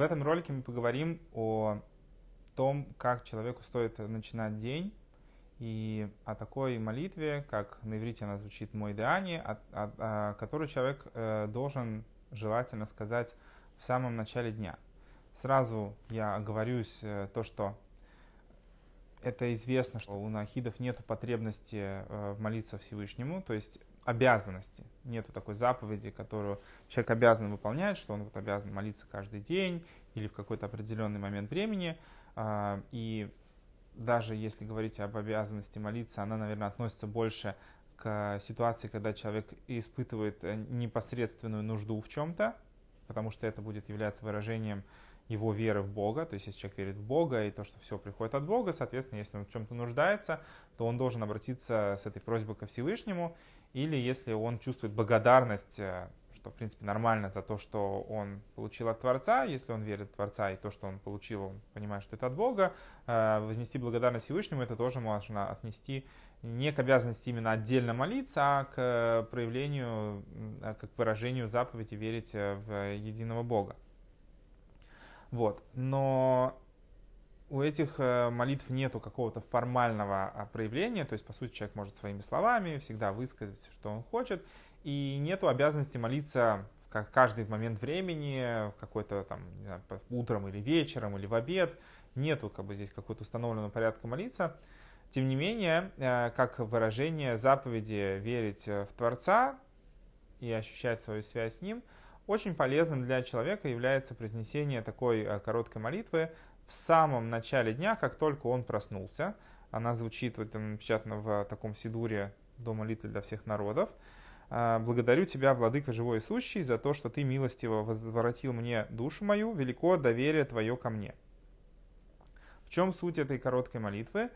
В этом ролике мы поговорим о том, как человеку стоит начинать день, и о такой молитве, как на иврите она звучит «мой деани», которой человек э, должен желательно сказать в самом начале дня. Сразу я оговорюсь э, то, что это известно, что у нахидов нет потребности э, молиться Всевышнему, то есть обязанности. Нету такой заповеди, которую человек обязан выполнять, что он вот обязан молиться каждый день или в какой-то определенный момент времени. Э, и даже если говорить об обязанности молиться, она, наверное, относится больше к ситуации, когда человек испытывает э, непосредственную нужду в чем-то, потому что это будет являться выражением его веры в Бога, то есть если человек верит в Бога и то, что все приходит от Бога, соответственно, если он в чем-то нуждается, то он должен обратиться с этой просьбой ко Всевышнему, или если он чувствует благодарность, э, что в принципе нормально за то, что он получил от Творца, если он верит в Творца и то, что он получил, он понимает, что это от Бога, э, вознести благодарность Всевышнему, это тоже можно отнести не к обязанности именно отдельно молиться, а к проявлению, э, как выражению заповеди верить в единого Бога. Вот. Но у этих э, молитв нету какого-то формального а, проявления, то есть, по сути, человек может своими словами всегда высказать, что он хочет, и нету обязанности молиться в каждый момент времени, какой-то там, не знаю, утром или вечером, или в обед, нету как бы здесь какого-то установленного порядка молиться. Тем не менее, э, как выражение заповеди верить в Творца и ощущать свою связь с Ним – очень полезным для человека является произнесение такой э, короткой молитвы в самом начале дня, как только он проснулся. Она звучит, вот напечатана в таком сидуре до молитвы для всех народов. «Э, «Благодарю Тебя, Владыка живой и сущий, за то, что Ты милостиво возвратил мне душу мою, велико доверие Твое ко мне». В чем суть этой короткой молитвы?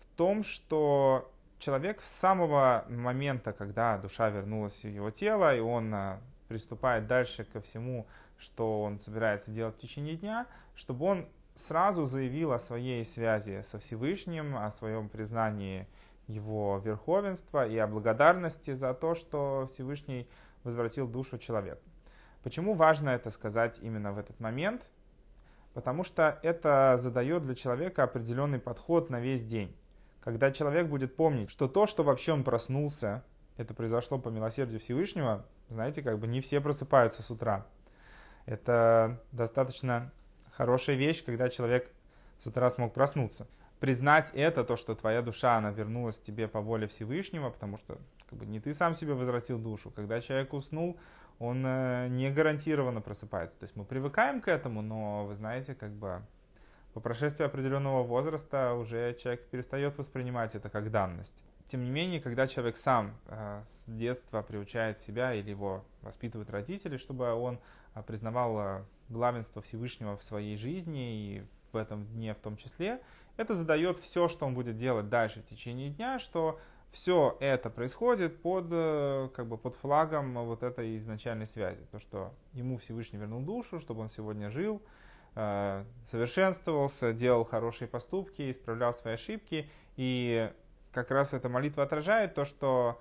В том, что человек с самого момента, когда душа вернулась в его тело, и он э, приступает дальше ко всему, что он собирается делать в течение дня, чтобы он сразу заявил о своей связи со Всевышним, о своем признании его верховенства и о благодарности за то, что Всевышний возвратил душу человеку. Почему важно это сказать именно в этот момент? Потому что это задает для человека определенный подход на весь день. Когда человек будет помнить, что то, что вообще он проснулся, это произошло по милосердию Всевышнего, знаете, как бы не все просыпаются с утра. Это достаточно хорошая вещь, когда человек с утра смог проснуться. Признать это, то, что твоя душа, она вернулась тебе по воле Всевышнего, потому что как бы, не ты сам себе возвратил душу. Когда человек уснул, он э, не гарантированно просыпается. То есть мы привыкаем к этому, но вы знаете, как бы по прошествии определенного возраста уже человек перестает воспринимать это как данность. Тем не менее, когда человек сам э, с детства приучает себя или его воспитывают родители, чтобы он э, признавал э, главенство Всевышнего в своей жизни и в этом дне в том числе, это задает все, что он будет делать дальше в течение дня, что все это происходит под, как бы под флагом вот этой изначальной связи. То, что ему Всевышний вернул душу, чтобы он сегодня жил, совершенствовался, делал хорошие поступки, исправлял свои ошибки. И как раз эта молитва отражает то, что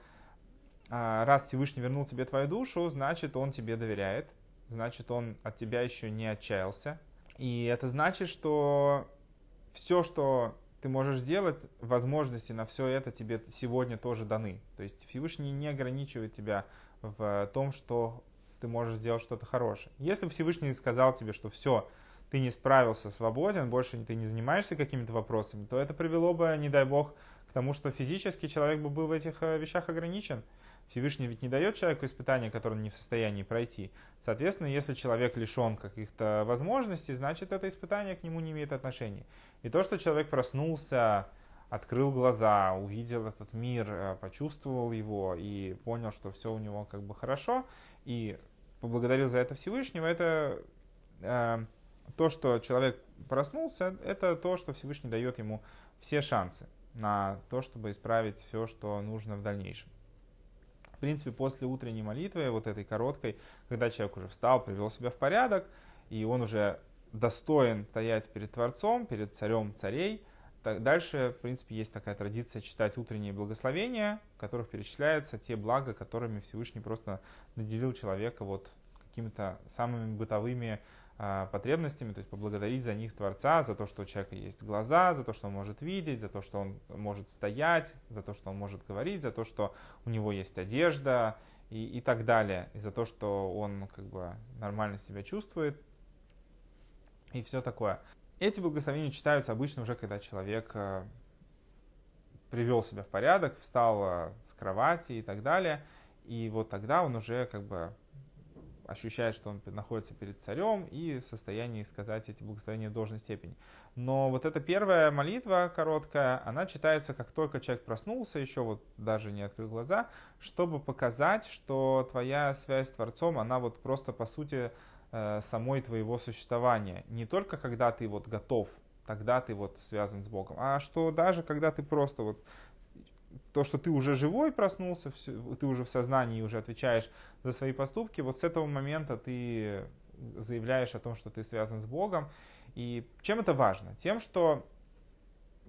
а, раз Всевышний вернул тебе твою душу, значит, он тебе доверяет, значит, он от тебя еще не отчаялся. И это значит, что все, что ты можешь сделать, возможности на все это тебе сегодня тоже даны. То есть Всевышний не ограничивает тебя в том, что ты можешь сделать что-то хорошее. Если Всевышний сказал тебе, что все, ты не справился, свободен, больше ты не занимаешься какими-то вопросами, то это привело бы, не дай бог, тому, что физически человек бы был в этих э, вещах ограничен. Всевышний ведь не дает человеку испытания, которое он не в состоянии пройти. Соответственно, если человек лишен каких-то возможностей, значит это испытание к нему не имеет отношения. И то, что человек проснулся, открыл глаза, увидел этот мир, э, почувствовал его и понял, что все у него как бы хорошо, и поблагодарил за это Всевышнего, это э, то, что человек проснулся, это то, что Всевышний дает ему все шансы на то, чтобы исправить все, что нужно в дальнейшем. В принципе, после утренней молитвы, вот этой короткой, когда человек уже встал, привел себя в порядок, и он уже достоин стоять перед Творцом, перед царем царей, так дальше, в принципе, есть такая традиция читать утренние благословения, в которых перечисляются те блага, которыми Всевышний просто наделил человека вот какими-то самыми бытовыми потребностями, то есть поблагодарить за них Творца, за то, что у человека есть глаза, за то, что он может видеть, за то, что он может стоять, за то, что он может говорить, за то, что у него есть одежда и, и так далее, и за то, что он как бы нормально себя чувствует и все такое. Эти благословения читаются обычно уже, когда человек а, привел себя в порядок, встал а, с кровати и так далее, и вот тогда он уже как бы ощущает, что он находится перед царем и в состоянии сказать эти благословения в должной степени. Но вот эта первая молитва короткая, она читается, как только человек проснулся, еще вот даже не открыл глаза, чтобы показать, что твоя связь с Творцом, она вот просто по сути э, самой твоего существования. Не только когда ты вот готов, тогда ты вот связан с Богом, а что даже когда ты просто вот то, что ты уже живой проснулся, ты уже в сознании уже отвечаешь за свои поступки, вот с этого момента ты заявляешь о том, что ты связан с Богом. И чем это важно? Тем, что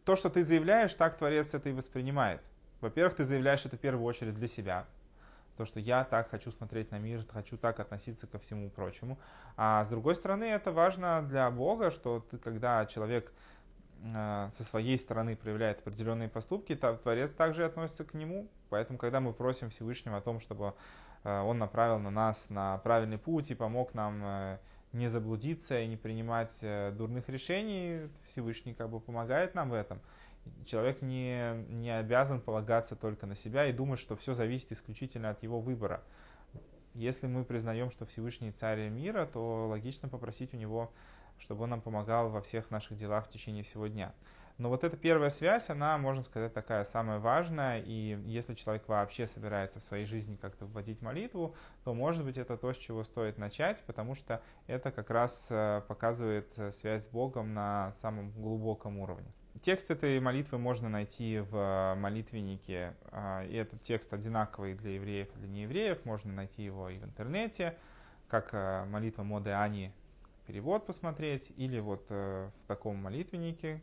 то, что ты заявляешь, так Творец это и воспринимает. Во-первых, ты заявляешь это в первую очередь для себя. То, что я так хочу смотреть на мир, хочу так относиться ко всему прочему. А с другой стороны, это важно для Бога, что ты, когда человек со своей стороны проявляет определенные поступки, Творец также относится к нему. Поэтому, когда мы просим Всевышнего о том, чтобы э, он направил на нас на правильный путь и помог нам э, не заблудиться и не принимать дурных решений, Всевышний как бы помогает нам в этом. Человек не, не обязан полагаться только на себя и думать, что все зависит исключительно от его выбора. Если мы признаем, что Всевышний царь мира, то логично попросить у него чтобы он нам помогал во всех наших делах в течение всего дня. Но вот эта первая связь, она, можно сказать, такая самая важная, и если человек вообще собирается в своей жизни как-то вводить молитву, то, может быть, это то, с чего стоит начать, потому что это как раз э, показывает э, связь с Богом на самом глубоком уровне. Текст этой молитвы можно найти в э, молитвеннике, и этот текст одинаковый для евреев и для неевреев, можно найти его и в интернете, как молитва Моды Ани перевод посмотреть, или вот э, в таком молитвеннике,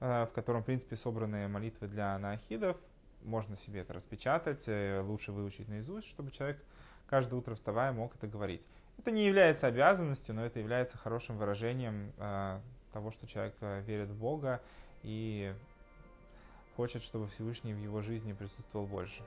э, в котором, в принципе, собраны молитвы для анаахидов. Можно себе это распечатать, э, лучше выучить наизусть, чтобы человек каждое утро вставая мог это говорить. Это не является обязанностью, но это является хорошим выражением того, что человек верит в Бога и хочет, чтобы Всевышний в его жизни присутствовал больше.